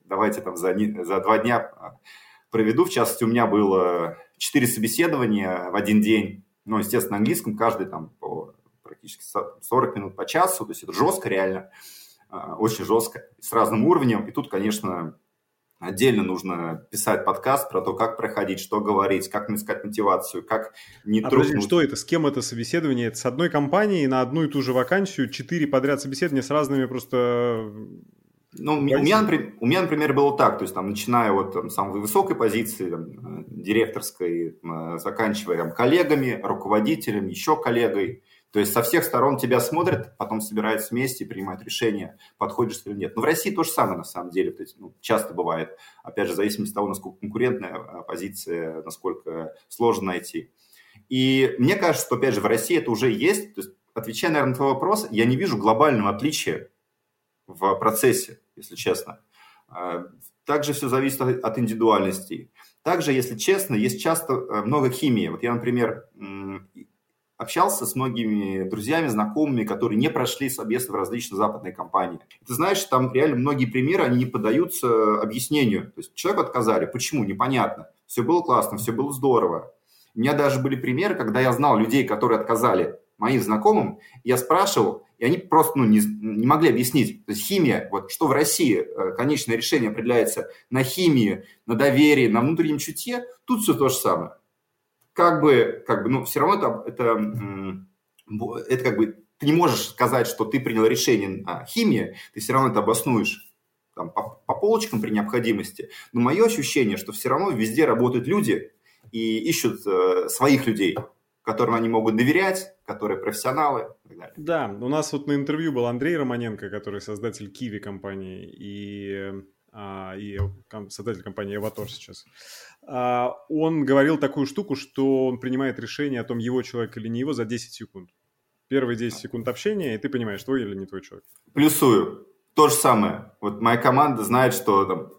давайте там за, за два дня проведу, в частности, у меня было четыре собеседования в один день, ну, естественно, на английском, каждый там по практически 40 минут по часу, то есть это жестко реально, а, очень жестко, с разным уровнем. И тут, конечно, Отдельно нужно писать подкаст про то, как проходить, что говорить, как искать мотивацию, как не а трогнуть. что это? С кем это собеседование? Это с одной компанией на одну и ту же вакансию, четыре подряд собеседования с разными просто... Ну, у меня, у меня, например, было так, то есть там, начиная вот там, самой высокой позиции, там, э, директорской, э, заканчивая там, коллегами, руководителем, еще коллегой, то есть со всех сторон тебя смотрят, потом собираются вместе принимают решение, подходишь или нет. Но в России то же самое на самом деле. То есть, ну, часто бывает, опять же, в зависимости от того, насколько конкурентная а, позиция, насколько сложно найти. И мне кажется, что, опять же, в России это уже есть. То есть, отвечая, наверное, на твой вопрос, я не вижу глобального отличия в процессе, если честно. А, также все зависит от индивидуальностей. Также, если честно, есть часто э, много химии. Вот я, например, общался с многими друзьями, знакомыми, которые не прошли собесы в различные западные компании. Ты знаешь, там реально многие примеры, они не поддаются объяснению. То есть человеку отказали. Почему? Непонятно. Все было классно, все было здорово. У меня даже были примеры, когда я знал людей, которые отказали моим знакомым, я спрашивал, и они просто ну, не, не могли объяснить. То есть химия, вот что в России э, конечное решение определяется на химии, на доверии, на внутреннем чутье, тут все то же самое как бы, как бы, ну, все равно это, это, это как бы, ты не можешь сказать, что ты принял решение о химии, ты все равно это обоснуешь там, по, по полочкам при необходимости. Но мое ощущение, что все равно везде работают люди и ищут э, своих людей, которым они могут доверять, которые профессионалы и так далее. Да, у нас вот на интервью был Андрей Романенко, который создатель Киви компании, и а, и создатель компании Avatar сейчас, он говорил такую штуку, что он принимает решение о том, его человек или не его, за 10 секунд. Первые 10 секунд общения, и ты понимаешь, твой или не твой человек. Плюсую. То же самое. Вот моя команда знает, что там,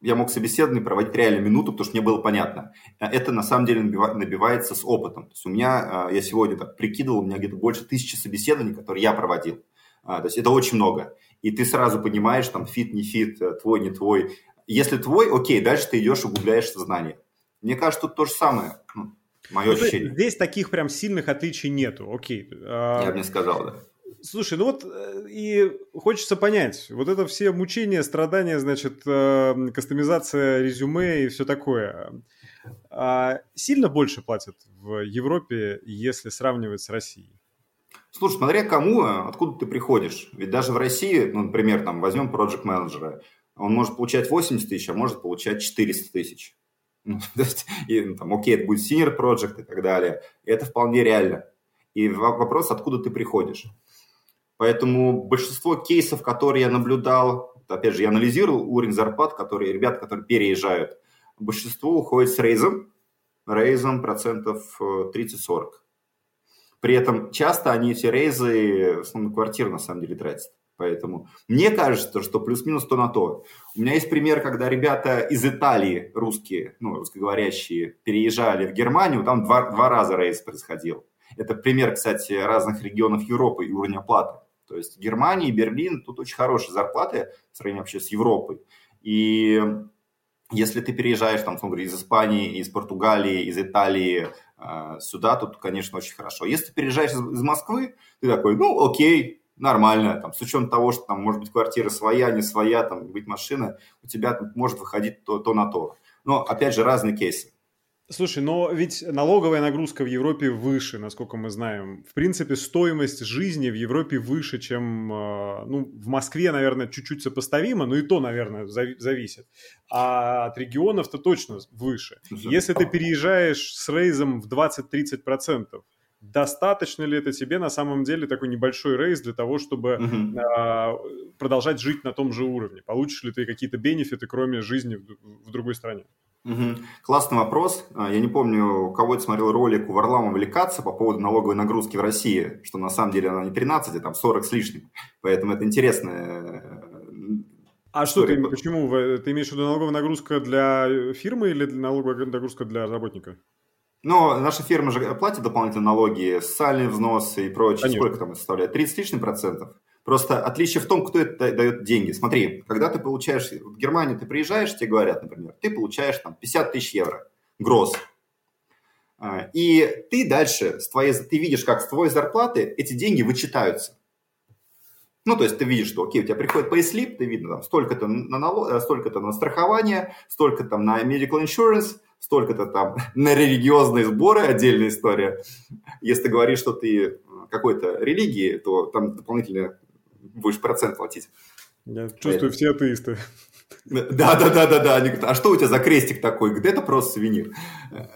я мог собеседование проводить реально минуту, потому что мне было понятно. Это на самом деле набивается с опытом. То есть у меня, а, я сегодня так прикидывал, у меня где-то больше тысячи собеседований, которые я проводил. То есть это очень много и ты сразу понимаешь, там, fit, не fit, э, твой, не твой. Если твой, окей, дальше ты идешь, углубляешься в знание. Мне кажется, тут то же самое, ну, мое ну, ощущение. Здесь таких прям сильных отличий нету, окей. А, Я бы не сказал, да. Слушай, ну вот э, и хочется понять, вот это все мучения, страдания, значит, э, кастомизация резюме и все такое. А сильно больше платят в Европе, если сравнивать с Россией? Слушай, смотря кому, откуда ты приходишь. Ведь даже в России, ну, например, там, возьмем проект менеджера он может получать 80 тысяч, а может получать 400 тысяч. Ну, то есть, и, ну, там, окей, это будет senior project и так далее. Это вполне реально. И вопрос, откуда ты приходишь. Поэтому большинство кейсов, которые я наблюдал, опять же, я анализировал уровень зарплат, которые ребят, которые переезжают, большинство уходит с рейзом, рейзом процентов 30-40. Э, При этом часто они эти рейзы, в основном квартиры на самом деле тратят. Поэтому мне кажется, что плюс-минус то на то. У меня есть пример, когда ребята из Италии, русские, ну, русскоговорящие, переезжали в Германию, там два, два раза рейс происходил. Это пример, кстати, разных регионов Европы и уровня оплаты. То есть Германия и Берлин, тут очень хорошие зарплаты в сравнении вообще с Европой. И если ты переезжаешь там, говоря, из Испании, из Португалии, из Италии э, сюда, тут, конечно, очень хорошо. Если ты переезжаешь из Москвы, ты такой, ну, окей, нормально, там, с учетом того, что там может быть квартира своя, не своя, там, быть машина, у тебя может выходить то, то на то. Но, опять же, разные кейсы. Слушай, но ведь налоговая нагрузка в Европе выше, насколько мы знаем. В принципе, стоимость жизни в Европе выше, чем э, ну, в Москве, наверное, чуть-чуть сопоставимо, но и то, наверное, зависит. А от регионов-то точно выше. Если ты переезжаешь с рейзом в 20-30%, достаточно ли это тебе на самом деле такой небольшой рейс для того, чтобы угу. а, продолжать жить на том же уровне? Получишь ли ты какие-то бенефиты, кроме жизни в, в другой стране? Угу. Классный вопрос. А, я не помню, у кого я смотрел ролик у Варламова или Каца по поводу налоговой нагрузки в России, что на самом деле она не 13, а там 40 с лишним. Поэтому это интересно. А что ты, почему? Ты имеешь в виду налоговая нагрузка для фирмы или налоговая нагрузка для работника? Ну, наша фирма же платит дополнительные налоги, социальные взносы и прочее. Конечно. Сколько там составляет? 30 с лишним процентов. Просто отличие в том, кто это дает деньги. Смотри, когда ты получаешь, в Германию ты приезжаешь, тебе говорят, например, ты получаешь там 50 тысяч евро, гроз. А, и ты дальше, с твоей, ты видишь, как с твоей зарплаты эти деньги вычитаются. Ну, то есть ты видишь, что, окей, у тебя приходит payslip, ты видно, там, столько-то на, налог, э, столько-то на страхование, столько там на medical insurance, столько-то там на религиозные сборы, отдельная история. Если ты говоришь, что ты какой-то религии, то там дополнительно будешь процент платить. Я чувствую, все атеисты. Да, да, да, да, да. Они говорят, а что у тебя за крестик такой? Говорит, это просто сувенир.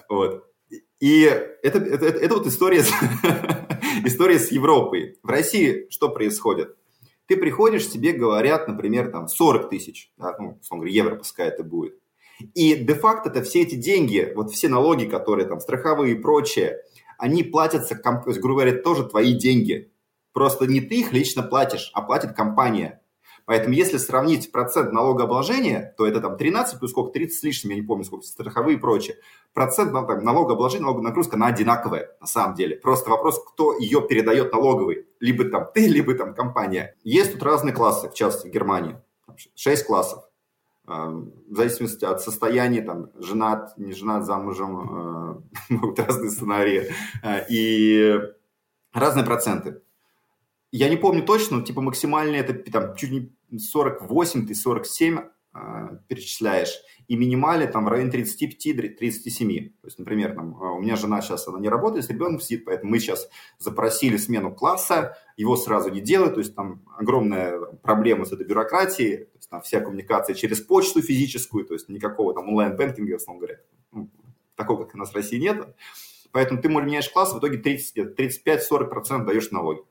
Вот. И это, это, это вот история с, история с Европой. В России что происходит? Ты приходишь, тебе говорят, например, там 40 тысяч, да, ну, условно говоря, евро пускай это будет. И де-факто это все эти деньги, вот все налоги, которые там страховые и прочее, они платятся, то есть, грубо говоря, тоже твои деньги. Просто не ты их лично платишь, а платит компания. Поэтому если сравнить процент налогообложения, то это там 13 плюс сколько, 30 с лишним, я не помню, сколько, страховые и прочее. Процент ну, там, налогообложения, налоговая нагрузка, она одинаковая на самом деле. Просто вопрос, кто ее передает налоговый. Либо там ты, либо там компания. Есть тут разные классы, в частности, в Германии. 6 классов. А, в зависимости от состояния, там, женат, не женат, замужем, э, могут разные сценарии. А, и разные проценты. Я не помню точно, но типа максимальный это там чуть не 48, ты 47 э, перечисляешь, и минимальный там в районе 35-37. То есть, например, там, а, у меня жена сейчас, она не работает, с ребенком сидит, поэтому мы сейчас запросили смену класса, его сразу не делают, то есть там огромная проблема с этой бюрократией, то есть там вся коммуникация через почту физическую, то есть никакого там онлайн-бэнкинга, условно говоря, ну, такого, как у нас в России нет. Поэтому ты меняешь класс, в итоге 35-40% даешь налоги.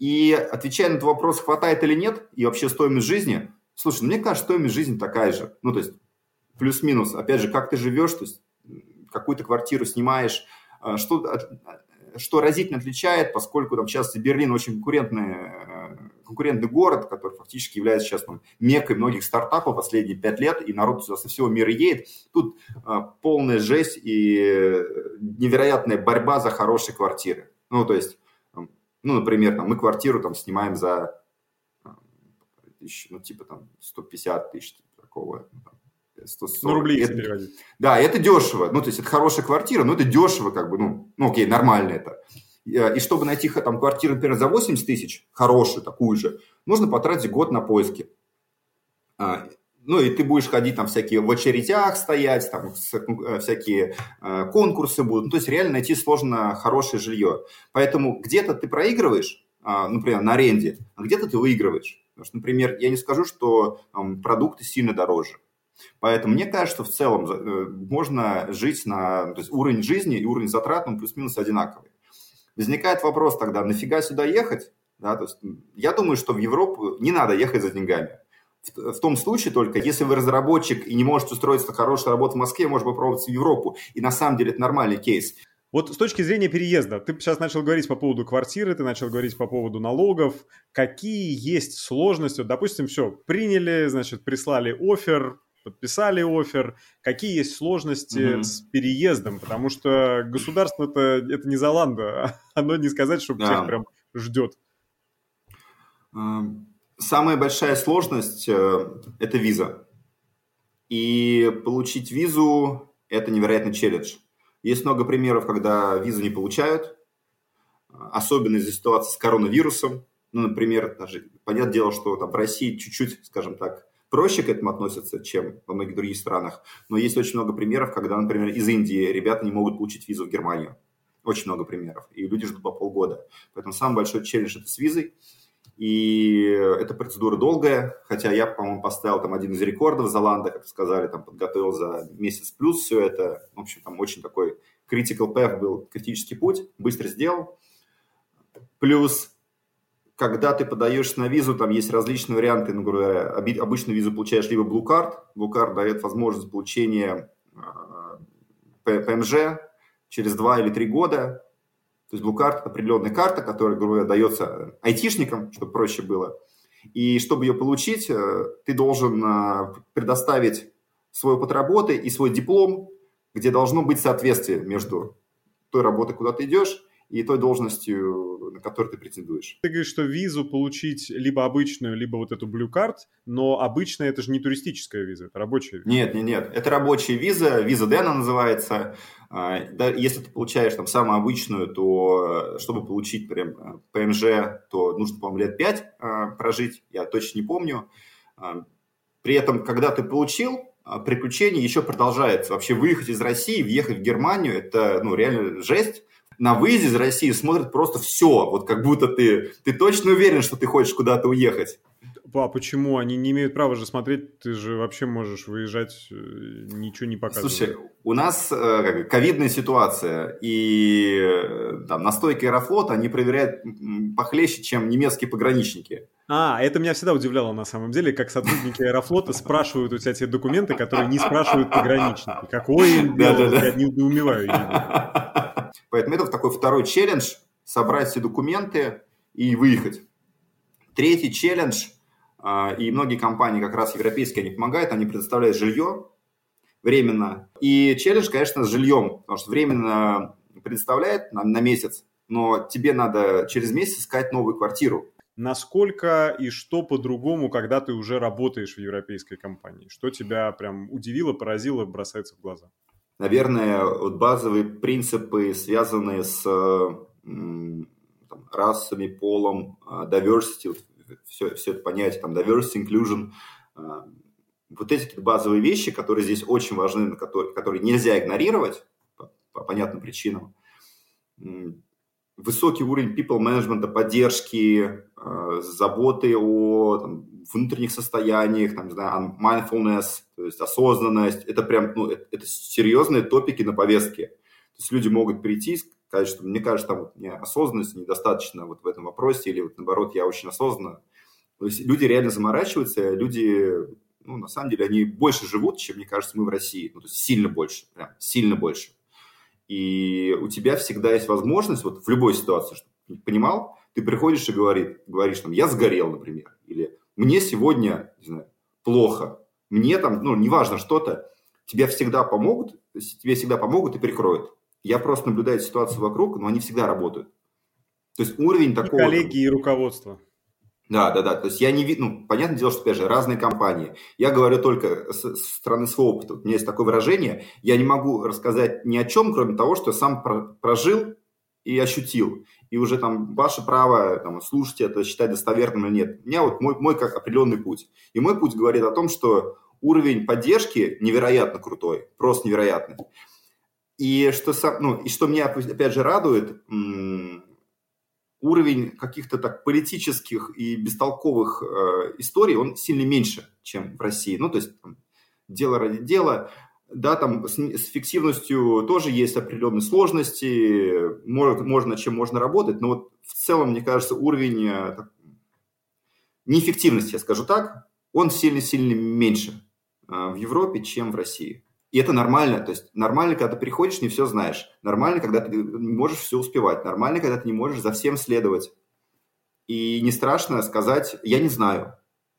И отвечая на этот вопрос, хватает или нет, и вообще стоимость жизни, слушай, ну, мне кажется, стоимость жизни такая же. Ну, то есть плюс-минус. Опять же, как ты живешь, то есть какую-то квартиру снимаешь, э, что, что разительно отличает, поскольку там сейчас Берлин очень конкурентный, э, конкурентный город, который фактически является сейчас там, меккой многих стартапов последние пять лет, и народ со всего мира едет. Тут э, полная жесть и невероятная борьба за хорошие квартиры. Ну, то есть ну, например, там, мы квартиру там снимаем за тысяч, ну, типа там 150 тысяч, типа, такого. 140. Ну, рублей это, переводить. Да, это дешево. Ну, то есть это хорошая квартира, но это дешево, как бы, ну, ну окей, нормально это. Э, и чтобы найти там квартиру, например, за 80 тысяч, хорошую такую же, нужно потратить год на поиски. А, ну, и ты будешь ходить там всякие в очередях стоять, там э, всякие э, конкурсы будут. Ну, то есть реально найти сложно хорошее жилье. Поэтому где-то ты проигрываешь, э, например, на аренде, а где-то ты выигрываешь. Потому что, например, я не скажу, что э, продукты сильно дороже. Поэтому мне кажется, что в целом э, можно жить на... То есть уровень жизни и уровень затрат, он плюс-минус одинаковый. Возникает вопрос тогда, нафига сюда ехать? Да, то есть я думаю, что в Европу не надо ехать за деньгами. В, в том случае только, если вы разработчик и не можете устроиться на хорошую работу в Москве, можно попробовать в Европу. И на самом деле это нормальный кейс. Вот с точки зрения переезда, ты сейчас начал говорить по поводу квартиры, ты начал говорить по поводу налогов. Какие есть сложности? допустим, все, приняли, значит, прислали офер, подписали офер. Какие есть сложности mm-hmm. с переездом? Потому что государство это, это не Золанда, оно не сказать, что всех прям ждет. Эм, самая большая сложность э, – это виза. И получить визу – это невероятный челлендж. Есть много примеров, когда визу не получают, особенно из-за ситуации с коронавирусом. Ну, например, даже, понятное дело, что там в России чуть-чуть, скажем так, проще к этому относятся, чем во многих других странах. Но есть очень много примеров, когда, например, из Индии ребята не могут получить визу в Германию. Очень много примеров. И люди ждут по полгода. Поэтому самый большой челлендж – это с визой. И эта процедура долгая, хотя я, по-моему, поставил там один из рекордов Золанда, как сказали, там подготовил за месяц плюс все это. В общем, там очень такой critical path был, критический путь, быстро сделал. Плюс, когда ты подаешься на визу, там есть различные варианты, ну, говоря, обычную визу получаешь либо Blue Card, Blue Card дает возможность получения ПМЖ а, через два или три года, то есть Blue Card – определенная карта, которая, грубо говоря, дается айтишникам, чтобы проще было. И чтобы ее получить, э, ты должен э, предоставить свой опыт работы и свой диплом, где должно быть соответствие между той работой, куда ты идешь, и той должностью, на которую ты претендуешь. Ты говоришь, что визу получить либо обычную, либо вот эту Blue Card, но обычная это же не туристическая виза, это рабочая виза. Нет, нет, нет, это рабочая виза, виза D она называется. А, если ты получаешь там самую обычную, то э, чтобы получить прям э, ПМЖ, то нужно, по-моему, лет 5 а, прожить, я точно не помню. А, при этом, когда ты получил, приключение еще продолжается. Вообще выехать из России, въехать в Германию, это ну, реально жесть на выезде из России смотрят просто все, вот как будто ты, ты точно уверен, что ты хочешь куда-то уехать. А почему? Они не имеют права же смотреть, ты же вообще можешь выезжать, э, ничего не показывать. Слушай, у нас э, ковидная ситуация, и э, там, на стойке Аэрофлота они проверяют похлеще, чем немецкие пограничники. А, это меня всегда удивляло на самом деле, как сотрудники Аэрофлота спрашивают у тебя те документы, которые не спрашивают пограничники. Какое им дело? Я недоумеваю. Поэтому это такой второй челлендж – собрать все документы и выехать. Третий челлендж, а, и многие компании, как раз европейские, они помогают, они предоставляют жилье временно. И челлендж, конечно, с жильем, потому что временно предоставляет на, на месяц, но тебе надо через месяц искать новую квартиру. Насколько и что по-другому, когда ты уже работаешь в европейской компании? Что тебя прям удивило, поразило, бросается в глаза? Наверное, вот базовые принципы, связанные с там, расами, полом, а, diversity, все, все это понятие, там, diversity, inclusion, а, вот эти базовые вещи, которые здесь очень важны, которые, которые нельзя игнорировать по, по понятным причинам. Высокий уровень people management, поддержки, а, заботы о там, внутренних состояниях, там, не знаю, mindfulness, то есть осознанность, это прям, ну, это, это серьезные топики на повестке. То есть люди могут прийти и сказать, что мне кажется, там вот, мне осознанности недостаточно вот в этом вопросе, или вот наоборот, я очень осознанно. То есть люди реально заморачиваются, люди, ну, на самом деле, они больше живут, чем, мне кажется, мы в России. Ну, то есть сильно больше, прям сильно больше. И у тебя всегда есть возможность, вот в любой ситуации, чтобы ты понимал, ты приходишь и говорит, говоришь там, я сгорел, например, или мне сегодня, не знаю, плохо, мне там, ну, неважно что-то, тебе всегда помогут, тебе всегда помогут и прикроют. Я просто наблюдаю ситуацию вокруг, но они всегда работают. То есть уровень и такого... коллеги, и руководство. Да, да, да. То есть я не вижу, ну, понятное дело, что, опять же, разные компании. Я говорю только с, с стороны своего опыта. У меня есть такое выражение. Я не могу рассказать ни о чем, кроме того, что сам прожил и ощутил. И уже там ваше право там, слушать это, считать достоверным или нет. У меня вот мой, мой как определенный путь. И мой путь говорит о том, что уровень поддержки невероятно крутой, просто невероятный. И что, ну, и что меня, опять же, радует, уровень каких-то так политических и бестолковых э, историй, он сильно меньше, чем в России. Ну, то есть там, дело ради дела. Да, там с, с фиктивностью тоже есть определенные сложности, может, можно, чем можно работать, но вот в целом, мне кажется, уровень э, неэффективности, я скажу так, он сильно-сильно меньше э, в Европе, чем в России. И это нормально. То есть нормально, когда ты приходишь, не все знаешь. Нормально, когда ты не можешь все успевать. Нормально, когда ты не можешь за всем следовать. И не страшно сказать «я не знаю».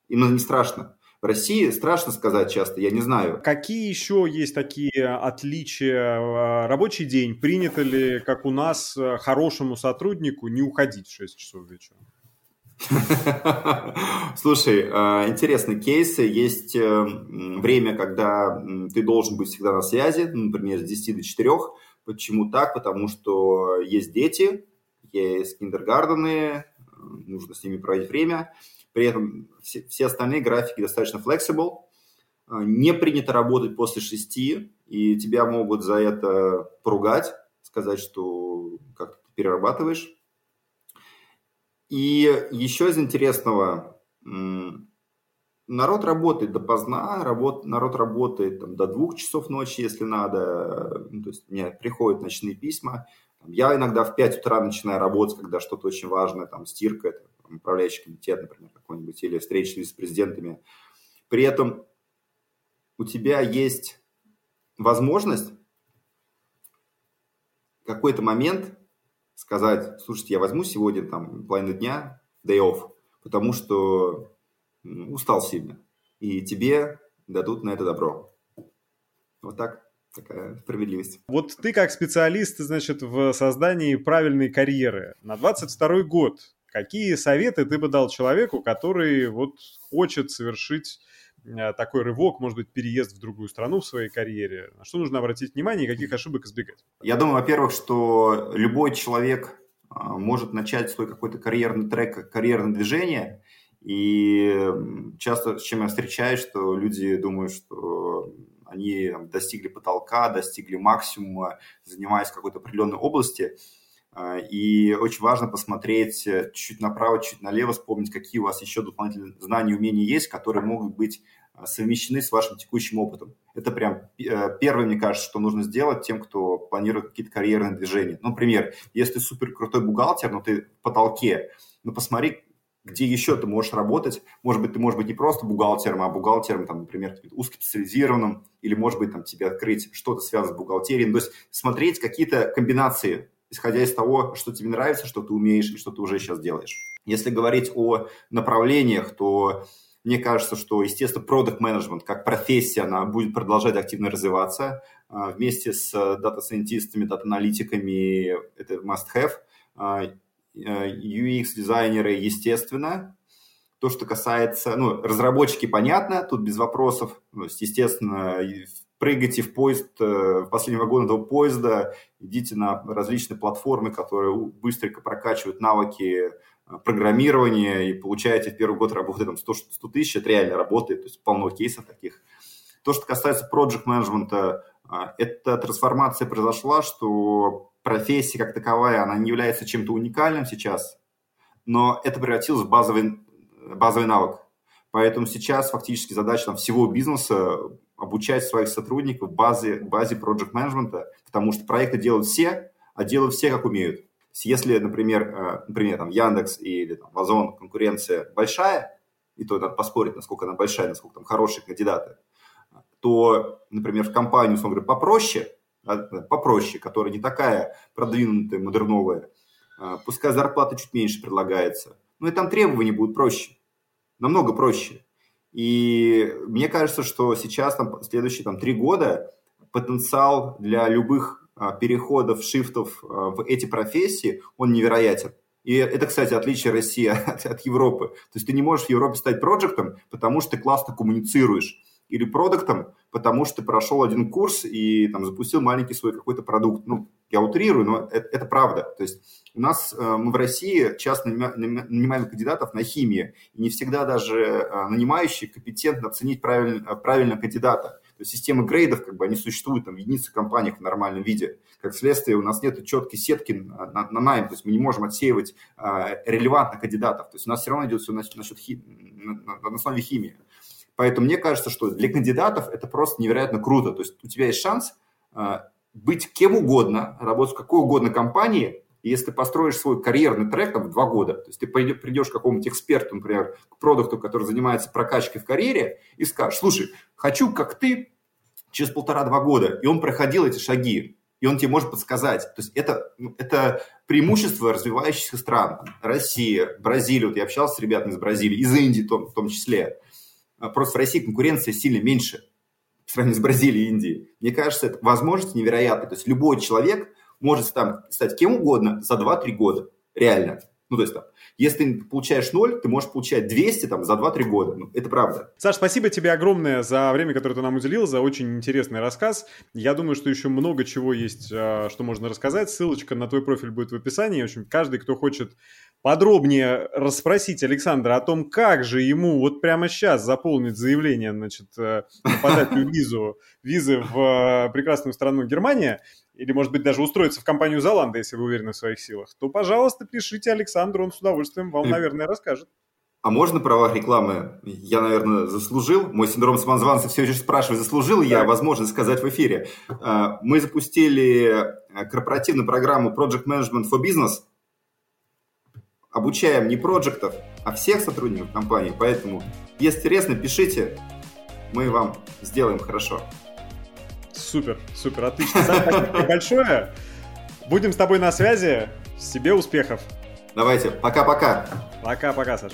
Именно не страшно. В России страшно сказать часто, я не знаю. Какие еще есть такие отличия? Рабочий день. Принято ли, как у нас, хорошему сотруднику не уходить в 6 часов вечера? Слушай, э, интересный кейс. Есть э, время, когда ты должен быть всегда на связи, например, с 10 до 4. Почему так? Потому что есть дети, есть киндергардены, нужно с ними проводить время. При этом все, все остальные графики достаточно flexible. Э, не принято работать после 6, и тебя могут за это поругать, сказать, что как ты перерабатываешь. И еще из интересного, народ работает допоздна, работ, народ работает там, до двух часов ночи, если надо. Ну, то есть мне приходят ночные письма. Я иногда в 5 утра начинаю работать, когда что-то очень важное, там стирка, это, там, управляющий комитет, например, какой-нибудь, или встречи с президентами. При этом у тебя есть возможность какой-то момент сказать, слушайте, я возьму сегодня там половину дня day off, потому что устал сильно, и тебе дадут на это добро. Вот так такая справедливость. Вот ты как специалист, значит, в создании правильной карьеры на 22 год, какие советы ты бы дал человеку, который вот хочет совершить такой рывок, может быть, переезд в другую страну в своей карьере? На что нужно обратить внимание и каких ошибок избегать? Я думаю, во-первых, что любой человек а, может начать свой какой-то карьерный трек, карьерное движение, и часто с чем я встречаюсь, что люди думают, что они достигли потолка, достигли максимума, занимаясь какой-то определенной области. А, и очень важно посмотреть чуть направо, чуть налево, вспомнить, какие у вас еще дополнительные знания и умения есть, которые могут быть а, совмещены с вашим текущим опытом. Это прям э, первое, мне кажется, что нужно сделать тем, кто планирует какие-то карьерные движения. Ну, например, если супер крутой бухгалтер, но ты в потолке, ну, посмотри, где еще ты можешь работать. Может быть, ты можешь быть не просто бухгалтером, а бухгалтером, там, например, узкоспециализированным, или, может быть, там, тебе открыть что-то связанное с бухгалтерией. То есть смотреть какие-то комбинации, исходя из того, что тебе нравится, что ты умеешь и что ты уже сейчас делаешь. Если говорить о направлениях, то мне кажется, что, естественно, продукт менеджмент как профессия, она будет продолжать активно развиваться. А, вместе с дата-сайентистами, дата-аналитиками это must-have. А, UX-дизайнеры, естественно. То, что касается, ну, разработчики, понятно, тут без вопросов. Ну, естественно, прыгайте в поезд, э, в последний вагон этого поезда, идите на различные платформы, которые быстренько прокачивают навыки программирования и получаете в первый год работы там 100, 100 тысяч, это реально работает, то есть полно кейсов таких. То, что касается project менеджмента, а, эта трансформация произошла, что профессия как таковая, она не является чем-то уникальным сейчас, но это превратилось в базовый, базовый навык. Поэтому сейчас фактически задача там, всего бизнеса обучать своих сотрудников базе, базе project менеджмента, потому что проекты делают все, а делают все, как умеют. Если, например, э, например там Яндекс или там, Озон конкуренция большая, и то надо поспорить, насколько она большая, насколько там хорошие кандидаты, то, например, в компанию, условно говоря, попроще, попроще, которая не такая продвинутая, модерновая, э, пускай зарплата чуть меньше предлагается, но и там требования будут проще, намного проще. И мне кажется, что сейчас, там, следующие там, три года, потенциал для любых а, переходов, шифтов а, в эти профессии, он невероятен. И это, кстати, отличие России от, от Европы. То есть ты не можешь в Европе стать проектом, потому что ты классно коммуницируешь. Или продуктом, потому что ты прошел один курс и там запустил маленький свой какой-то продукт. Ну, я утрирую, но это, это правда. То есть у нас, э, мы в России часто нанимаем кандидатов на химии, и не всегда даже э, нанимающий компетентно оценить правильно, правильно кандидата. То есть системы грейдов, как бы, они существуют там, в единицы компаниях в нормальном виде. Как следствие, у нас нет четкой сетки на, на, на найм, то есть мы не можем отсеивать а, релевантных кандидатов. То есть у нас все равно идет все насчет, насчет хи, на, на основе химии. Поэтому мне кажется, что для кандидатов это просто невероятно круто. То есть у тебя есть шанс э, быть кем угодно, работать в какой угодно компании, если ты построишь свой карьерный трек там, в два года, то есть ты придешь к какому-нибудь эксперту, например, к продукту, который занимается прокачкой в карьере, и скажешь, слушай, хочу, как ты, через полтора-два года, и он проходил эти шаги, и он тебе может подсказать. То есть это, ну, это преимущество развивающихся стран. Россия, Бразилия, вот я общался с ребятами из Бразилии, из Индии в том, в том числе. А просто в России конкуренция сильно меньше в сравнении с Бразилией и Индией. Мне кажется, это возможность невероятная. То есть любой человек может там, стать кем угодно за 2-3 года. Реально. Ну, то есть там, если ты получаешь 0, ты можешь получать 200 там, за 2-3 года. Ну, это правда. Саш, спасибо тебе огромное за время, которое ты нам уделил, за очень интересный рассказ. Я думаю, что еще много чего есть, а, что можно рассказать. Ссылочка на твой профиль будет в описании. В общем, каждый, кто хочет подробнее расспросить Александра о том, как же ему вот прямо сейчас заполнить заявление, значит, э, подать визу, визы в э, прекрасную страну Германия, или, может быть, даже устроиться в компанию Золанда, если вы уверены в своих силах, то, пожалуйста, пишите Александру, он с удовольствием вам, наверное, расскажет. А можно правах рекламы? Я, наверное, заслужил. Мой синдром самозванца все еще спрашивает, заслужил я возможность сказать в эфире. Мы запустили э, корпоративную программу Project Management for Business. Обучаем не проектов, а всех сотрудников компании. Поэтому, если интересно, пишите. Мы вам сделаем хорошо. Супер, супер, отлично. Саш, спасибо большое. Будем с тобой на связи. Себе успехов. Давайте, пока-пока. Пока-пока, Саша.